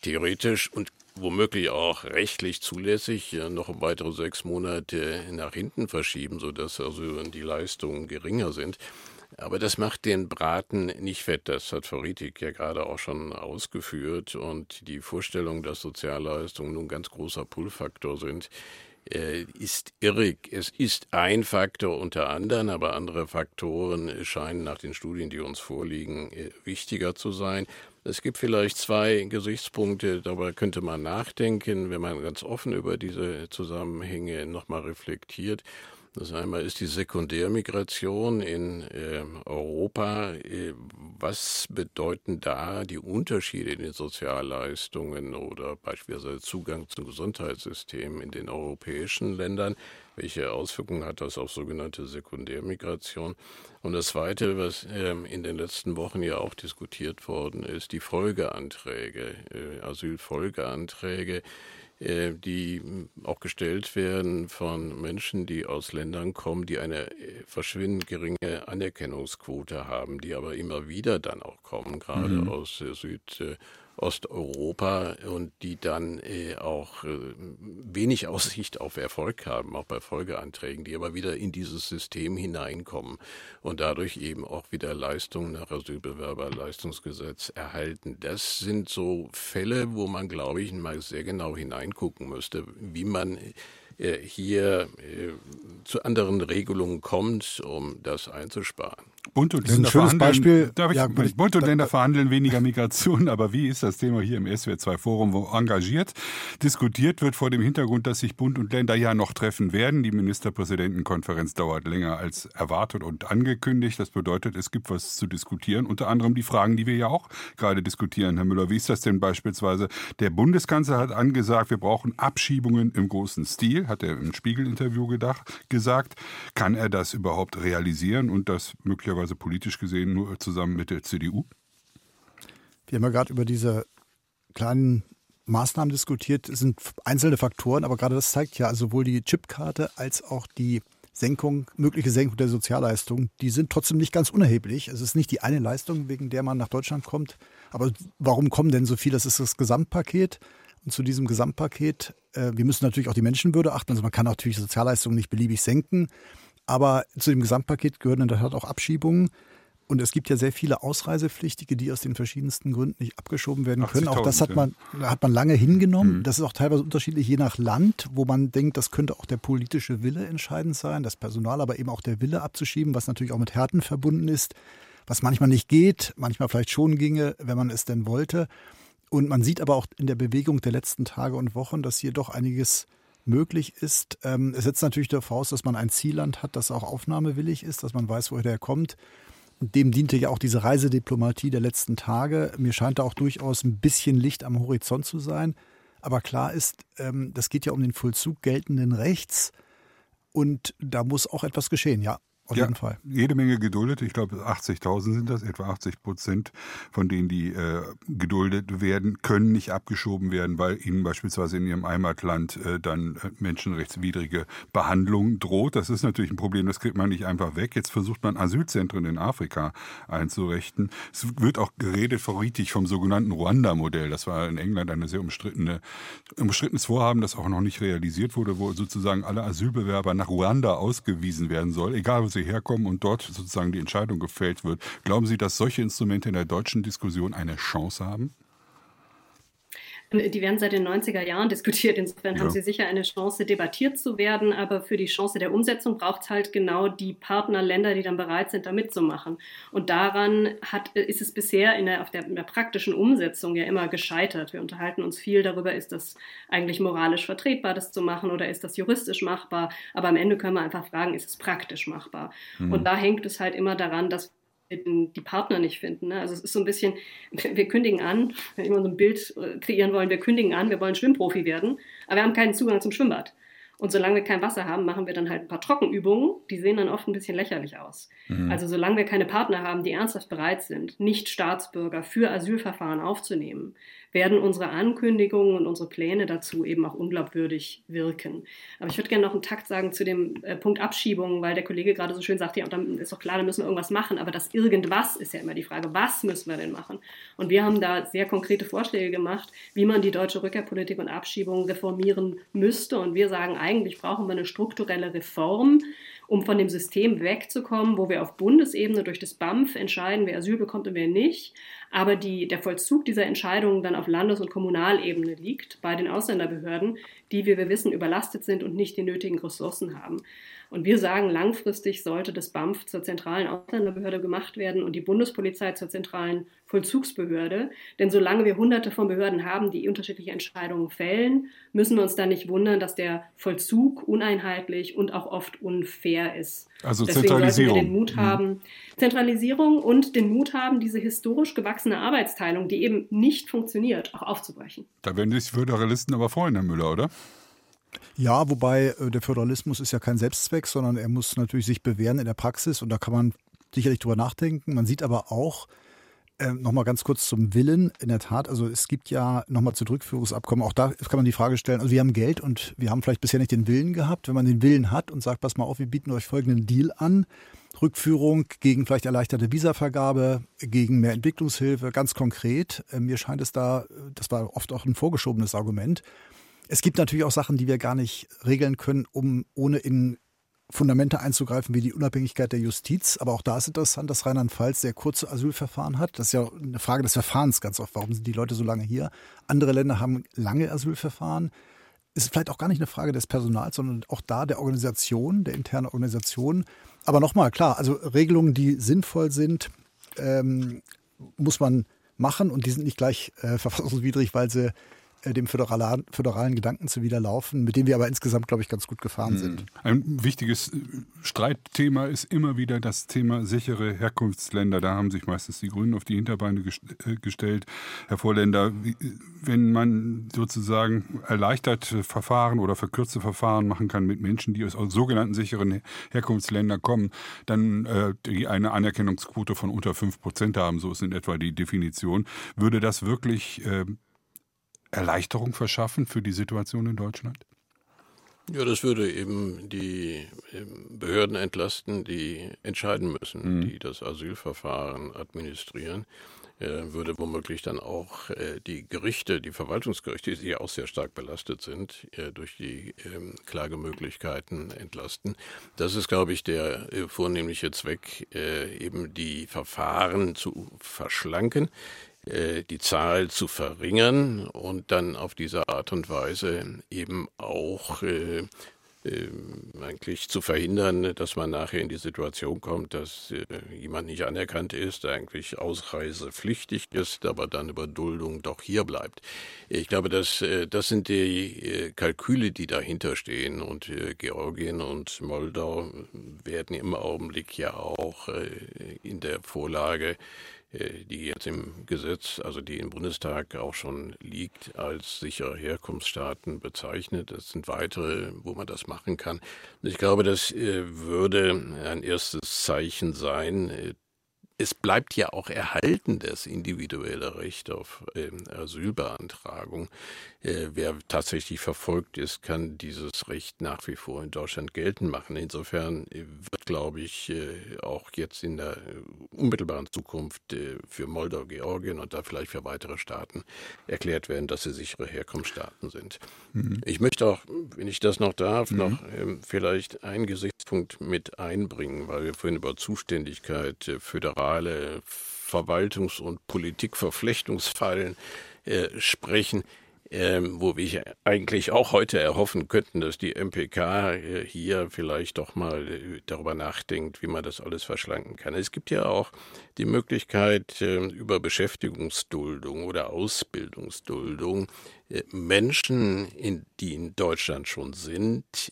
theoretisch und womöglich auch rechtlich zulässig noch weitere sechs Monate nach hinten verschieben, sodass also die Leistungen geringer sind. Aber das macht den Braten nicht fett. Das hat Frau Rietig ja gerade auch schon ausgeführt. Und die Vorstellung, dass Sozialleistungen nun ganz großer Pull-Faktor sind, äh, ist irrig. Es ist ein Faktor unter anderem, aber andere Faktoren scheinen nach den Studien, die uns vorliegen, äh, wichtiger zu sein. Es gibt vielleicht zwei Gesichtspunkte, darüber könnte man nachdenken, wenn man ganz offen über diese Zusammenhänge nochmal reflektiert. Das einmal ist die Sekundärmigration in äh, Europa. Was bedeuten da die Unterschiede in den Sozialleistungen oder beispielsweise Zugang zum Gesundheitssystem in den europäischen Ländern? Welche Auswirkungen hat das auf sogenannte Sekundärmigration? Und das Zweite, was äh, in den letzten Wochen ja auch diskutiert worden ist, die Folgeanträge, äh, Asylfolgeanträge. Äh, die auch gestellt werden von Menschen, die aus Ländern kommen, die eine äh, verschwindend geringe Anerkennungsquote haben, die aber immer wieder dann auch kommen, gerade mhm. aus Süd- Osteuropa und die dann äh, auch äh, wenig Aussicht auf Erfolg haben, auch bei Folgeanträgen, die aber wieder in dieses System hineinkommen und dadurch eben auch wieder Leistungen nach Asylbewerberleistungsgesetz erhalten. Das sind so Fälle, wo man, glaube ich, mal sehr genau hineingucken müsste, wie man äh, hier äh, zu anderen Regelungen kommt, um das einzusparen. Bund und Länder verhandeln, Beispiel. Darf ich, ja, Bund und Länder verhandeln weniger Migration, aber wie ist das Thema hier im SWR2-Forum, wo engagiert diskutiert wird vor dem Hintergrund, dass sich Bund und Länder ja noch treffen werden. Die Ministerpräsidentenkonferenz dauert länger als erwartet und angekündigt. Das bedeutet, es gibt was zu diskutieren. Unter anderem die Fragen, die wir ja auch gerade diskutieren, Herr Müller. Wie ist das denn beispielsweise? Der Bundeskanzler hat angesagt, wir brauchen Abschiebungen im großen Stil, hat er im Spiegel-Interview gesagt. Kann er das überhaupt realisieren und das möglicherweise also politisch gesehen nur zusammen mit der CDU? Wir haben ja gerade über diese kleinen Maßnahmen diskutiert. Es sind einzelne Faktoren, aber gerade das zeigt ja, also sowohl die Chipkarte als auch die Senkung, mögliche Senkung der Sozialleistung, die sind trotzdem nicht ganz unerheblich. Es ist nicht die eine Leistung, wegen der man nach Deutschland kommt. Aber warum kommen denn so viele? Das ist das Gesamtpaket. Und zu diesem Gesamtpaket, äh, wir müssen natürlich auch die Menschenwürde achten. Also man kann natürlich Sozialleistungen nicht beliebig senken. Aber zu dem Gesamtpaket gehören in der Tat auch Abschiebungen. Und es gibt ja sehr viele Ausreisepflichtige, die aus den verschiedensten Gründen nicht abgeschoben werden können. Auch das hat man, hat man lange hingenommen. Mhm. Das ist auch teilweise unterschiedlich je nach Land, wo man denkt, das könnte auch der politische Wille entscheidend sein, das Personal, aber eben auch der Wille abzuschieben, was natürlich auch mit Härten verbunden ist, was manchmal nicht geht, manchmal vielleicht schon ginge, wenn man es denn wollte. Und man sieht aber auch in der Bewegung der letzten Tage und Wochen, dass hier doch einiges möglich ist. Ähm, es setzt natürlich darauf aus, dass man ein Zielland hat, das auch aufnahmewillig ist, dass man weiß, woher der kommt. Dem diente ja auch diese Reisediplomatie der letzten Tage. Mir scheint da auch durchaus ein bisschen Licht am Horizont zu sein. Aber klar ist, ähm, das geht ja um den Vollzug geltenden Rechts. Und da muss auch etwas geschehen, ja. Auf ja, jeden Fall. Jede Menge geduldet. Ich glaube, 80.000 sind das, etwa 80 Prozent von denen, die äh, geduldet werden, können nicht abgeschoben werden, weil ihnen beispielsweise in ihrem Heimatland äh, dann äh, menschenrechtswidrige Behandlung droht. Das ist natürlich ein Problem, das kriegt man nicht einfach weg. Jetzt versucht man Asylzentren in Afrika einzurichten. Es wird auch geredet, verrietig, vom sogenannten Ruanda-Modell. Das war in England eine sehr umstrittene, umstrittenes Vorhaben, das auch noch nicht realisiert wurde, wo sozusagen alle Asylbewerber nach Ruanda ausgewiesen werden soll, egal wo sie herkommen und dort sozusagen die Entscheidung gefällt wird. Glauben Sie, dass solche Instrumente in der deutschen Diskussion eine Chance haben? Die werden seit den 90er Jahren diskutiert. Insofern ja. haben sie sicher eine Chance, debattiert zu werden. Aber für die Chance der Umsetzung braucht es halt genau die Partnerländer, die dann bereit sind, da mitzumachen. Und daran hat, ist es bisher in der, auf der, in der praktischen Umsetzung ja immer gescheitert. Wir unterhalten uns viel darüber, ist das eigentlich moralisch vertretbar, das zu machen oder ist das juristisch machbar? Aber am Ende können wir einfach fragen, ist es praktisch machbar? Mhm. Und da hängt es halt immer daran, dass die Partner nicht finden. Ne? Also es ist so ein bisschen, wir kündigen an, wenn wir so ein Bild äh, kreieren wollen, wir kündigen an, wir wollen Schwimmprofi werden, aber wir haben keinen Zugang zum Schwimmbad. Und solange wir kein Wasser haben, machen wir dann halt ein paar Trockenübungen, die sehen dann oft ein bisschen lächerlich aus. Mhm. Also solange wir keine Partner haben, die ernsthaft bereit sind, Nicht-Staatsbürger für Asylverfahren aufzunehmen, werden unsere Ankündigungen und unsere Pläne dazu eben auch unglaubwürdig wirken. Aber ich würde gerne noch einen Takt sagen zu dem äh, Punkt Abschiebung, weil der Kollege gerade so schön sagt, ja, und dann ist doch klar, da müssen wir irgendwas machen. Aber das irgendwas ist ja immer die Frage, was müssen wir denn machen? Und wir haben da sehr konkrete Vorschläge gemacht, wie man die deutsche Rückkehrpolitik und Abschiebung reformieren müsste. Und wir sagen, eigentlich brauchen wir eine strukturelle Reform um von dem System wegzukommen, wo wir auf Bundesebene durch das BAMF entscheiden, wer Asyl bekommt und wer nicht, aber die, der Vollzug dieser Entscheidungen dann auf Landes- und Kommunalebene liegt, bei den Ausländerbehörden, die, wie wir wissen, überlastet sind und nicht die nötigen Ressourcen haben. Und wir sagen, langfristig sollte das BAMF zur zentralen Ausländerbehörde gemacht werden und die Bundespolizei zur zentralen Vollzugsbehörde. Denn solange wir hunderte von Behörden haben, die unterschiedliche Entscheidungen fällen, müssen wir uns dann nicht wundern, dass der Vollzug uneinheitlich und auch oft unfair ist. Also Deswegen Zentralisierung. wir den Mut mhm. haben, mhm. Zentralisierung und den Mut haben, diese historisch gewachsene Arbeitsteilung, die eben nicht funktioniert, auch aufzubrechen. Da werden sich Föderalisten aber freuen, Herr Müller, oder? Ja, wobei äh, der Föderalismus ist ja kein Selbstzweck, sondern er muss natürlich sich bewähren in der Praxis und da kann man sicherlich drüber nachdenken. Man sieht aber auch, äh, nochmal ganz kurz zum Willen. In der Tat, also es gibt ja nochmal zu Rückführungsabkommen, auch da kann man die Frage stellen, also wir haben Geld und wir haben vielleicht bisher nicht den Willen gehabt. Wenn man den Willen hat und sagt, pass mal auf, wir bieten euch folgenden Deal an, Rückführung gegen vielleicht erleichterte Visavergabe, gegen mehr Entwicklungshilfe, ganz konkret. Äh, mir scheint es da, das war oft auch ein vorgeschobenes Argument, es gibt natürlich auch Sachen, die wir gar nicht regeln können, um ohne in Fundamente einzugreifen, wie die Unabhängigkeit der Justiz. Aber auch da ist interessant, dass Rheinland-Pfalz sehr kurze Asylverfahren hat. Das ist ja eine Frage des Verfahrens ganz oft. Warum sind die Leute so lange hier? Andere Länder haben lange Asylverfahren. ist vielleicht auch gar nicht eine Frage des Personals, sondern auch da der Organisation, der internen Organisation. Aber nochmal, klar, also Regelungen, die sinnvoll sind, ähm, muss man machen und die sind nicht gleich äh, verfassungswidrig, weil sie dem föderalen, föderalen Gedanken zuwiderlaufen, mit dem wir aber insgesamt, glaube ich, ganz gut gefahren hm. sind. Ein wichtiges äh, Streitthema ist immer wieder das Thema sichere Herkunftsländer. Da haben sich meistens die Grünen auf die Hinterbeine äh, gestellt. Herr Vorländer, wenn man sozusagen erleichtert Verfahren oder verkürzte Verfahren machen kann mit Menschen, die aus sogenannten sicheren Herkunftsländern kommen, dann äh, die eine Anerkennungsquote von unter 5 Prozent haben, so ist in etwa die Definition, würde das wirklich äh, Erleichterung verschaffen für die Situation in Deutschland? Ja, das würde eben die Behörden entlasten, die entscheiden müssen, mhm. die das Asylverfahren administrieren. Äh, würde womöglich dann auch äh, die Gerichte, die Verwaltungsgerichte, die ja auch sehr stark belastet sind, äh, durch die ähm, Klagemöglichkeiten entlasten. Das ist, glaube ich, der vornehmliche Zweck, eben die Verfahren zu verschlanken die Zahl zu verringern und dann auf diese Art und Weise eben auch äh, äh, eigentlich zu verhindern, dass man nachher in die Situation kommt, dass äh, jemand nicht anerkannt ist, eigentlich ausreisepflichtig ist, aber dann über Duldung doch hier bleibt. Ich glaube, dass, äh, das sind die äh, Kalküle, die dahinter stehen und äh, Georgien und Moldau werden im Augenblick ja auch äh, in der Vorlage äh, die jetzt im Gesetz, also die im Bundestag auch schon liegt, als sichere Herkunftsstaaten bezeichnet. Es sind weitere, wo man das machen kann. Ich glaube, das äh, würde ein erstes Zeichen sein, äh, es bleibt ja auch erhalten das individuelle Recht auf ähm, Asylbeantragung. Äh, wer tatsächlich verfolgt ist, kann dieses Recht nach wie vor in Deutschland geltend machen. Insofern äh, glaube ich, äh, auch jetzt in der äh, unmittelbaren Zukunft äh, für Moldau, Georgien und da vielleicht für weitere Staaten erklärt werden, dass sie sichere Herkunftsstaaten sind. Mhm. Ich möchte auch, wenn ich das noch darf, mhm. noch ähm, vielleicht einen Gesichtspunkt mit einbringen, weil wir vorhin über Zuständigkeit föderal zentrale Verwaltungs- und Politikverflechtungsfallen äh, sprechen, ähm, wo wir eigentlich auch heute erhoffen könnten, dass die MPK äh, hier vielleicht doch mal äh, darüber nachdenkt, wie man das alles verschlanken kann. Es gibt ja auch die Möglichkeit, äh, über Beschäftigungsduldung oder Ausbildungsduldung äh, Menschen, die in Deutschland schon sind,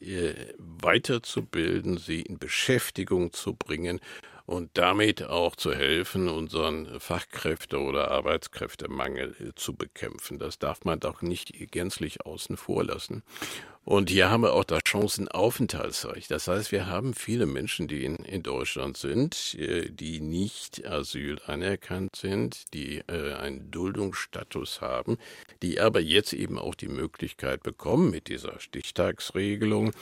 weiterzubilden, sie in Beschäftigung zu bringen und damit auch zu helfen, unseren Fachkräfte- oder Arbeitskräftemangel äh, zu bekämpfen. Das darf man doch nicht gänzlich außen vor lassen. Und hier haben wir auch das Chancenaufenthaltsrecht. Das heißt, wir haben viele Menschen, die in, in Deutschland sind, äh, die nicht Asyl anerkannt sind, die äh, einen Duldungsstatus haben, die aber jetzt eben auch die Möglichkeit bekommen, mit dieser Stichtagsregelung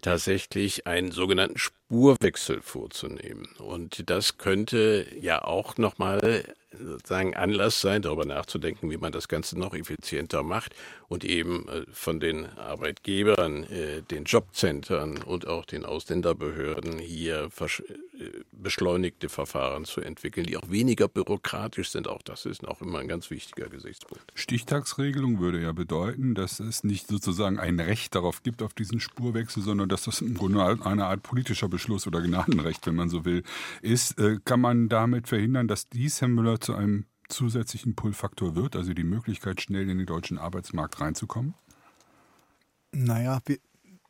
tatsächlich einen sogenannten Spurwechsel vorzunehmen. Und das könnte ja auch nochmal sozusagen Anlass sein, darüber nachzudenken, wie man das Ganze noch effizienter macht und eben äh, von den Arbeitgebern, äh, den Jobcentern und auch den Ausländerbehörden hier äh, beschleunigte Verfahren zu entwickeln, die auch weniger bürokratisch sind. Auch das ist auch immer ein ganz wichtiger Gesichtspunkt. Stichtagsregelung würde ja bedeuten, dass es nicht sozusagen ein Recht darauf gibt, auf diesen Spurwechsel, sondern dass das im Grunde eine Art politischer Beschluss oder Gnadenrecht, wenn man so will, ist. Kann man damit verhindern, dass dies, Herr Müller, zu einem zusätzlichen Pull-Faktor wird, also die Möglichkeit, schnell in den deutschen Arbeitsmarkt reinzukommen? Naja, wir,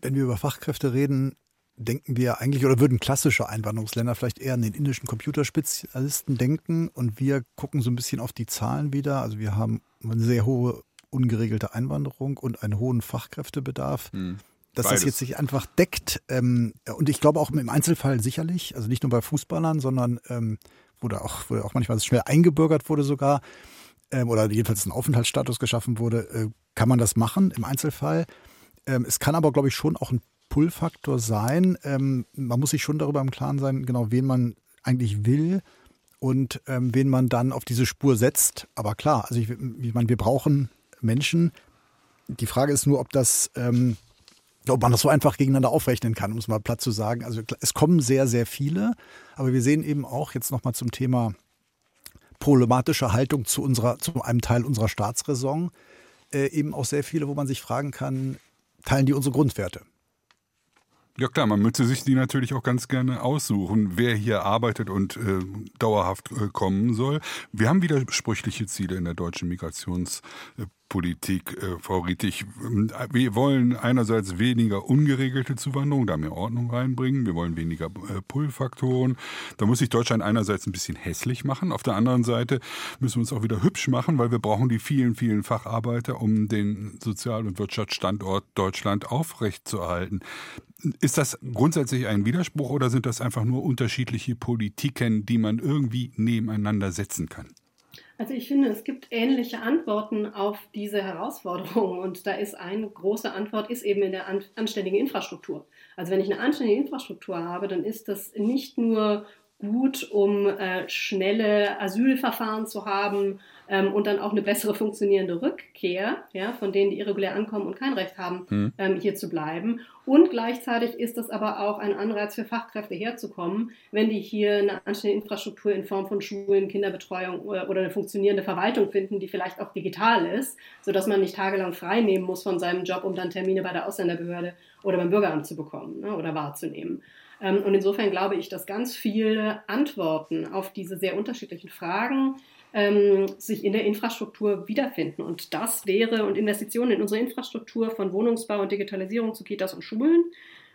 wenn wir über Fachkräfte reden, denken wir eigentlich oder würden klassische Einwanderungsländer vielleicht eher an den indischen Computerspezialisten denken und wir gucken so ein bisschen auf die Zahlen wieder. Also wir haben eine sehr hohe ungeregelte Einwanderung und einen hohen Fachkräftebedarf. Hm. Dass Beides. das jetzt sich einfach deckt. Ähm, und ich glaube auch im Einzelfall sicherlich, also nicht nur bei Fußballern, sondern ähm, wurde auch, wurde auch manchmal schnell eingebürgert wurde sogar, ähm, oder jedenfalls ein Aufenthaltsstatus geschaffen wurde, äh, kann man das machen im Einzelfall. Ähm, es kann aber, glaube ich, schon auch ein Pull-Faktor sein. Ähm, man muss sich schon darüber im Klaren sein, genau, wen man eigentlich will und ähm, wen man dann auf diese Spur setzt. Aber klar, also ich, ich meine, wir brauchen Menschen. Die Frage ist nur, ob das ähm, ob man das so einfach gegeneinander aufrechnen kann, um es mal platt zu sagen. Also es kommen sehr, sehr viele, aber wir sehen eben auch jetzt nochmal zum Thema problematische Haltung zu unserer, zu einem Teil unserer Staatsräson, äh, eben auch sehr viele, wo man sich fragen kann, teilen die unsere Grundwerte. Ja klar, man müsste sich die natürlich auch ganz gerne aussuchen, wer hier arbeitet und äh, dauerhaft äh, kommen soll. Wir haben widersprüchliche Ziele in der deutschen Migrationspolitik. Politik, äh, Frau Rietig. Wir wollen einerseits weniger ungeregelte Zuwanderung, da mehr Ordnung reinbringen. Wir wollen weniger äh, Pull-Faktoren. Da muss sich Deutschland einerseits ein bisschen hässlich machen. Auf der anderen Seite müssen wir uns auch wieder hübsch machen, weil wir brauchen die vielen, vielen Facharbeiter, um den Sozial- und Wirtschaftsstandort Deutschland aufrechtzuerhalten. Ist das grundsätzlich ein Widerspruch oder sind das einfach nur unterschiedliche Politiken, die man irgendwie nebeneinander setzen kann? Also ich finde, es gibt ähnliche Antworten auf diese Herausforderungen und da ist eine große Antwort ist eben in der anständigen Infrastruktur. Also wenn ich eine anständige Infrastruktur habe, dann ist das nicht nur gut, um äh, schnelle Asylverfahren zu haben, ähm, und dann auch eine bessere funktionierende Rückkehr, ja, von denen, die irregulär ankommen und kein Recht haben, hm. ähm, hier zu bleiben. Und gleichzeitig ist das aber auch ein Anreiz für Fachkräfte herzukommen, wenn die hier eine anständige Infrastruktur in Form von Schulen, Kinderbetreuung oder, oder eine funktionierende Verwaltung finden, die vielleicht auch digital ist, sodass man nicht tagelang frei nehmen muss von seinem Job, um dann Termine bei der Ausländerbehörde oder beim Bürgeramt zu bekommen ne, oder wahrzunehmen. Ähm, und insofern glaube ich, dass ganz viele Antworten auf diese sehr unterschiedlichen Fragen ähm, sich in der Infrastruktur wiederfinden. Und das wäre, und Investitionen in unsere Infrastruktur von Wohnungsbau und Digitalisierung zu Kitas und Schulen,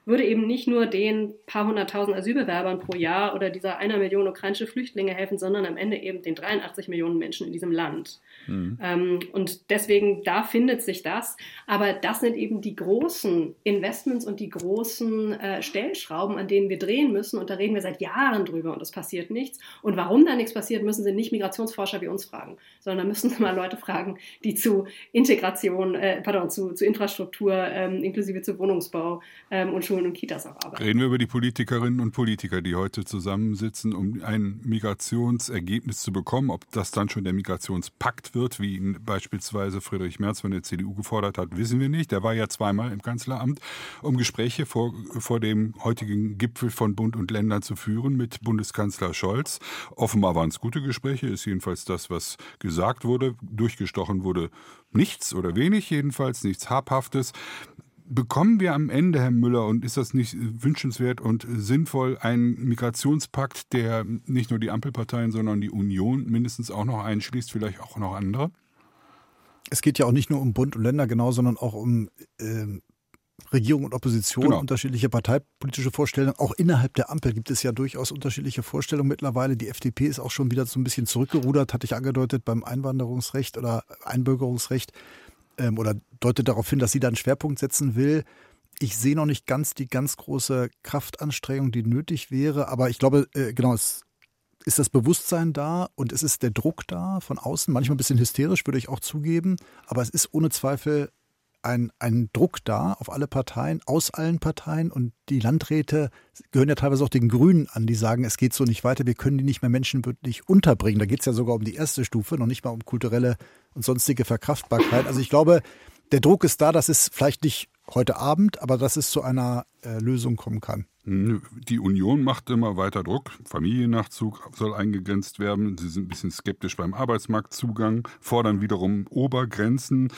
würde eben nicht nur den paar hunderttausend Asylbewerbern pro Jahr oder dieser einer Million ukrainische Flüchtlinge helfen, sondern am Ende eben den 83 Millionen Menschen in diesem Land. Mhm. Ähm, und deswegen, da findet sich das. Aber das sind eben die großen Investments und die großen äh, Stellschrauben, an denen wir drehen müssen. Und da reden wir seit Jahren drüber und es passiert nichts. Und warum da nichts passiert, müssen Sie nicht Migrationsforscher wie uns fragen, sondern da müssen Sie mal Leute fragen, die zu Integration, äh, pardon, zu, zu Infrastruktur, ähm, inklusive zu Wohnungsbau ähm, und Schulen und Kitas auch arbeiten. Reden wir über die Politikerinnen und Politiker, die heute zusammensitzen, um ein Migrationsergebnis zu bekommen, ob das dann schon der Migrationspakt wird, wie ihn beispielsweise Friedrich Merz von der CDU gefordert hat, wissen wir nicht. Der war ja zweimal im Kanzleramt, um Gespräche vor, vor dem heutigen Gipfel von Bund und Ländern zu führen mit Bundeskanzler Scholz. Offenbar waren es gute Gespräche, ist jedenfalls das, was gesagt wurde. Durchgestochen wurde nichts oder wenig jedenfalls, nichts Habhaftes bekommen wir am Ende, Herr Müller, und ist das nicht wünschenswert und sinnvoll, einen Migrationspakt, der nicht nur die Ampelparteien, sondern die Union mindestens auch noch einschließt, vielleicht auch noch andere? Es geht ja auch nicht nur um Bund und Länder genau, sondern auch um äh, Regierung und Opposition, genau. unterschiedliche parteipolitische Vorstellungen. Auch innerhalb der Ampel gibt es ja durchaus unterschiedliche Vorstellungen mittlerweile. Die FDP ist auch schon wieder so ein bisschen zurückgerudert, hatte ich angedeutet, beim Einwanderungsrecht oder Einbürgerungsrecht ähm, oder deutet darauf hin, dass sie da einen Schwerpunkt setzen will. Ich sehe noch nicht ganz die ganz große Kraftanstrengung, die nötig wäre, aber ich glaube, äh, genau, es ist das Bewusstsein da und es ist der Druck da von außen, manchmal ein bisschen hysterisch, würde ich auch zugeben, aber es ist ohne Zweifel ein, ein Druck da auf alle Parteien, aus allen Parteien und die Landräte gehören ja teilweise auch den Grünen an, die sagen, es geht so nicht weiter, wir können die nicht mehr menschenwürdig unterbringen. Da geht es ja sogar um die erste Stufe, noch nicht mal um kulturelle und sonstige Verkraftbarkeit. Also ich glaube, der Druck ist da, dass es vielleicht nicht heute Abend, aber dass es zu einer äh, Lösung kommen kann. Die Union macht immer weiter Druck. Familiennachzug soll eingegrenzt werden. Sie sind ein bisschen skeptisch beim Arbeitsmarktzugang, fordern wiederum Obergrenzen.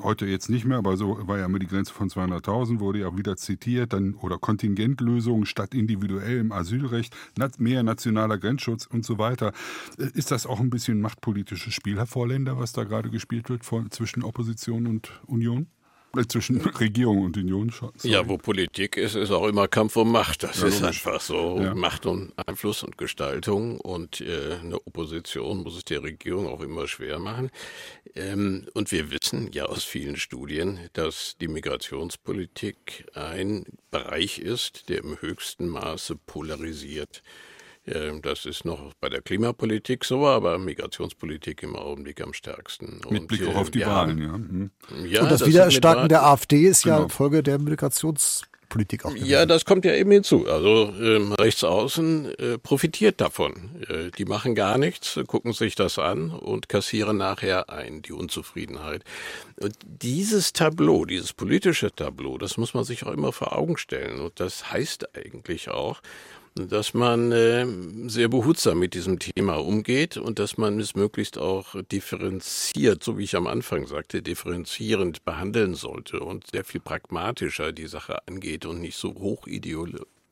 Heute jetzt nicht mehr, aber so war ja immer die Grenze von 200.000, wurde ja auch wieder zitiert. Dann, oder Kontingentlösungen statt individuell im Asylrecht, mehr nationaler Grenzschutz und so weiter. Ist das auch ein bisschen machtpolitisches Spiel, Herr Vorländer, was da gerade gespielt wird zwischen Opposition und Union? Äh, zwischen Regierung und Union. Sorry. Ja, wo Politik ist, ist auch immer Kampf um Macht. Das ja, ist einfach so. Ja. Macht und Einfluss und Gestaltung. Und äh, eine Opposition muss es der Regierung auch immer schwer machen. Ähm, und wir wissen ja aus vielen Studien, dass die Migrationspolitik ein Bereich ist, der im höchsten Maße polarisiert. Ähm, das ist noch bei der Klimapolitik so, aber Migrationspolitik im Augenblick am stärksten. Mit Blick auch auf die Wahlen, ja. Mhm. ja. Und das, das Wiedererstarken der AfD ist genau. ja Folge der Migrationspolitik auch. Ja, das kommt ja eben hinzu. Also ähm, rechtsaußen äh, profitiert davon. Äh, die machen gar nichts, gucken sich das an und kassieren nachher ein, die Unzufriedenheit. Und dieses Tableau, dieses politische Tableau, das muss man sich auch immer vor Augen stellen. Und das heißt eigentlich auch, dass man äh, sehr behutsam mit diesem Thema umgeht und dass man es möglichst auch differenziert, so wie ich am Anfang sagte, differenzierend behandeln sollte und sehr viel pragmatischer die Sache angeht und nicht so hoch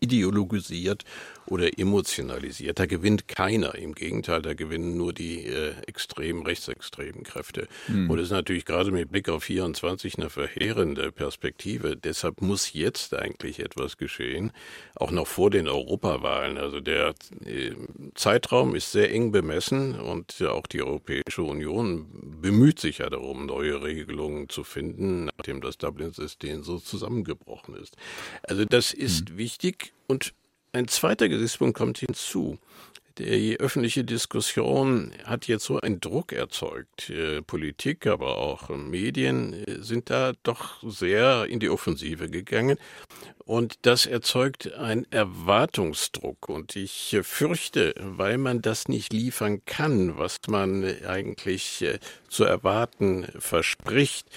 ideologisiert oder emotionalisiert. Da gewinnt keiner. Im Gegenteil, da gewinnen nur die äh, extremen, rechtsextremen Kräfte. Mhm. Und das ist natürlich gerade mit Blick auf 24 eine verheerende Perspektive. Deshalb muss jetzt eigentlich etwas geschehen, auch noch vor den Europawahlen. Also der äh, Zeitraum ist sehr eng bemessen und ja, auch die Europäische Union bemüht sich ja darum, neue Regelungen zu finden, nachdem das Dublin-System so zusammengebrochen ist. Also das ist mhm. wichtig und ein zweiter Gesichtspunkt kommt hinzu. Die öffentliche Diskussion hat jetzt so einen Druck erzeugt. Politik, aber auch Medien sind da doch sehr in die Offensive gegangen. Und das erzeugt einen Erwartungsdruck. Und ich fürchte, weil man das nicht liefern kann, was man eigentlich äh, zu erwarten verspricht,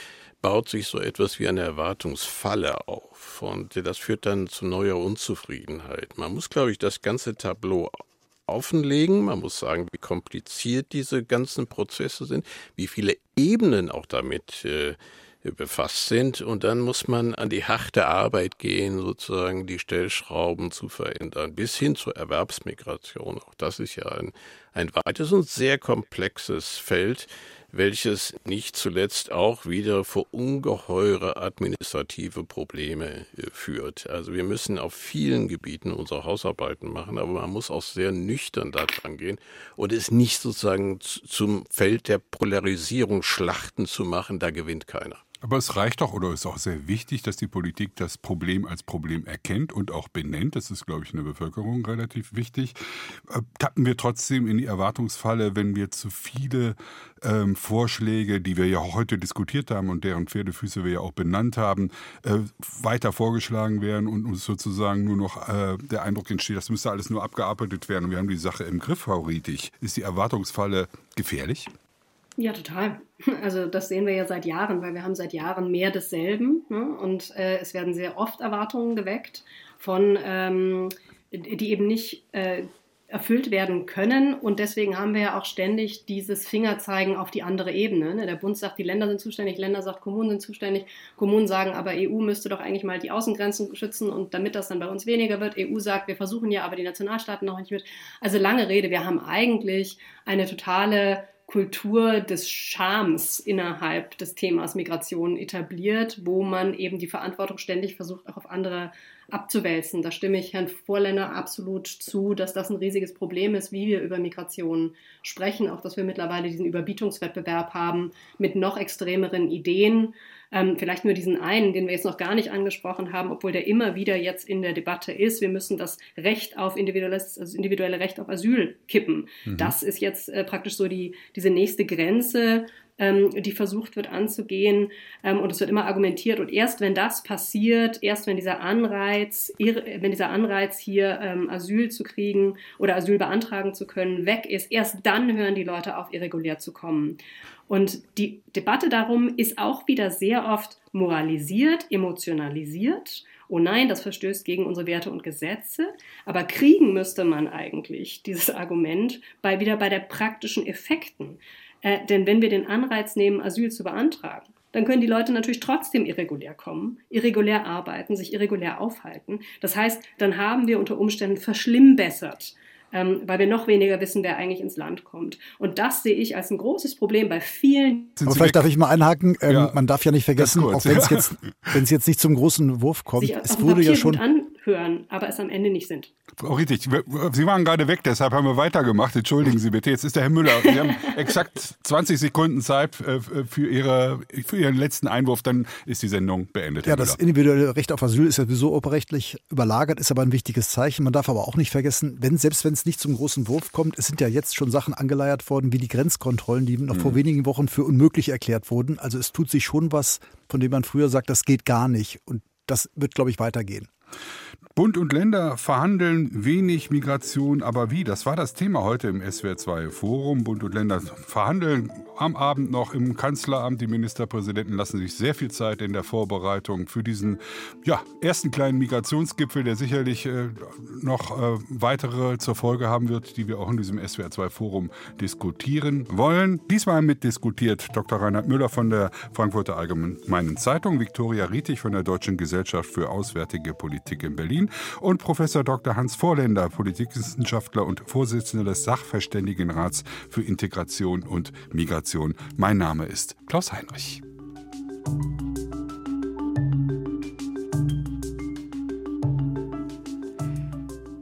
baut sich so etwas wie eine Erwartungsfalle auf. Und das führt dann zu neuer Unzufriedenheit. Man muss, glaube ich, das ganze Tableau offenlegen. Man muss sagen, wie kompliziert diese ganzen Prozesse sind, wie viele Ebenen auch damit äh, befasst sind. Und dann muss man an die harte Arbeit gehen, sozusagen die Stellschrauben zu verändern, bis hin zur Erwerbsmigration. Auch das ist ja ein, ein weites und sehr komplexes Feld, welches nicht zuletzt auch wieder vor ungeheure administrative Probleme äh, führt. Also wir müssen auf vielen Gebieten unsere Hausarbeiten machen, aber man muss auch sehr nüchtern daran gehen und es nicht sozusagen zum Feld der Polarisierung Schlachten zu machen, da gewinnt keiner. Aber es reicht doch oder ist auch sehr wichtig, dass die Politik das Problem als Problem erkennt und auch benennt. Das ist, glaube ich, in der Bevölkerung relativ wichtig. Äh, tappen wir trotzdem in die Erwartungsfalle, wenn wir zu viele ähm, Vorschläge, die wir ja heute diskutiert haben und deren Pferdefüße wir ja auch benannt haben, äh, weiter vorgeschlagen werden und uns sozusagen nur noch äh, der Eindruck entsteht, das müsste alles nur abgearbeitet werden und wir haben die Sache im Griff, Frau Rietig. Ist die Erwartungsfalle gefährlich? Ja, total. Also das sehen wir ja seit Jahren, weil wir haben seit Jahren mehr desselben ne? und äh, es werden sehr oft Erwartungen geweckt von, ähm, die eben nicht äh, erfüllt werden können. Und deswegen haben wir ja auch ständig dieses Fingerzeigen auf die andere Ebene. Ne? Der Bund sagt, die Länder sind zuständig, Länder sagt, Kommunen sind zuständig. Kommunen sagen, aber EU müsste doch eigentlich mal die Außengrenzen schützen und damit das dann bei uns weniger wird. EU sagt, wir versuchen ja, aber die Nationalstaaten noch nicht mit. Also lange Rede, wir haben eigentlich eine totale Kultur des Schams innerhalb des Themas Migration etabliert, wo man eben die Verantwortung ständig versucht, auch auf andere abzuwälzen. Da stimme ich Herrn Vorländer absolut zu, dass das ein riesiges Problem ist, wie wir über Migration sprechen. Auch, dass wir mittlerweile diesen Überbietungswettbewerb haben mit noch extremeren Ideen. Ähm, vielleicht nur diesen einen, den wir jetzt noch gar nicht angesprochen haben, obwohl der immer wieder jetzt in der Debatte ist. Wir müssen das Recht auf individuelles, also individuelle Recht auf Asyl kippen. Mhm. Das ist jetzt äh, praktisch so die, diese nächste Grenze, die versucht wird anzugehen. Ähm, und es wird immer argumentiert. Und erst wenn das passiert, erst wenn dieser Anreiz, wenn dieser Anreiz hier ähm, Asyl zu kriegen oder Asyl beantragen zu können, weg ist, erst dann hören die Leute auf, irregulär zu kommen. Und die Debatte darum ist auch wieder sehr oft moralisiert, emotionalisiert. Oh nein, das verstößt gegen unsere Werte und Gesetze. Aber kriegen müsste man eigentlich dieses Argument bei, wieder bei der praktischen Effekten. Äh, denn wenn wir den Anreiz nehmen, Asyl zu beantragen, dann können die Leute natürlich trotzdem irregulär kommen, irregulär arbeiten, sich irregulär aufhalten. Das heißt, dann haben wir unter Umständen verschlimmbessert ähm, weil wir noch weniger wissen, wer eigentlich ins Land kommt. Und das sehe ich als ein großes Problem bei vielen. Aber vielleicht darf ich mal einhaken. Ähm, ja, man darf ja nicht vergessen, auch wenn es jetzt, jetzt nicht zum großen Wurf kommt, Sich es wurde ja schon anhören, aber es am Ende nicht sind. Frau Richtig, Sie waren gerade weg, deshalb haben wir weitergemacht. Entschuldigen Sie bitte. Jetzt ist der Herr Müller. Sie haben exakt 20 Sekunden Zeit äh, für, Ihre, für Ihren letzten Einwurf, dann ist die Sendung beendet. Ja, das individuelle Recht auf Asyl ist ja sowieso oberrechtlich überlagert, ist aber ein wichtiges Zeichen. Man darf aber auch nicht vergessen, wenn selbst wenn es nicht zum großen Wurf kommt, es sind ja jetzt schon Sachen angeleiert worden, wie die Grenzkontrollen, die noch mhm. vor wenigen Wochen für unmöglich erklärt wurden. Also es tut sich schon was, von dem man früher sagt, das geht gar nicht. Und das wird, glaube ich, weitergehen. Bund und Länder verhandeln wenig Migration, aber wie? Das war das Thema heute im SWR2 Forum. Bund und Länder verhandeln am Abend noch im Kanzleramt. Die Ministerpräsidenten lassen sich sehr viel Zeit in der Vorbereitung für diesen ja, ersten kleinen Migrationsgipfel, der sicherlich äh, noch äh, weitere zur Folge haben wird, die wir auch in diesem SWR2 Forum diskutieren wollen. Diesmal mitdiskutiert Dr. Reinhard Müller von der Frankfurter Allgemeinen Zeitung, Viktoria Rietig von der Deutschen Gesellschaft für Auswärtige Politik in Berlin und Professor Dr. Hans Vorländer, Politikwissenschaftler und Vorsitzender des Sachverständigenrats für Integration und Migration. Mein Name ist Klaus Heinrich.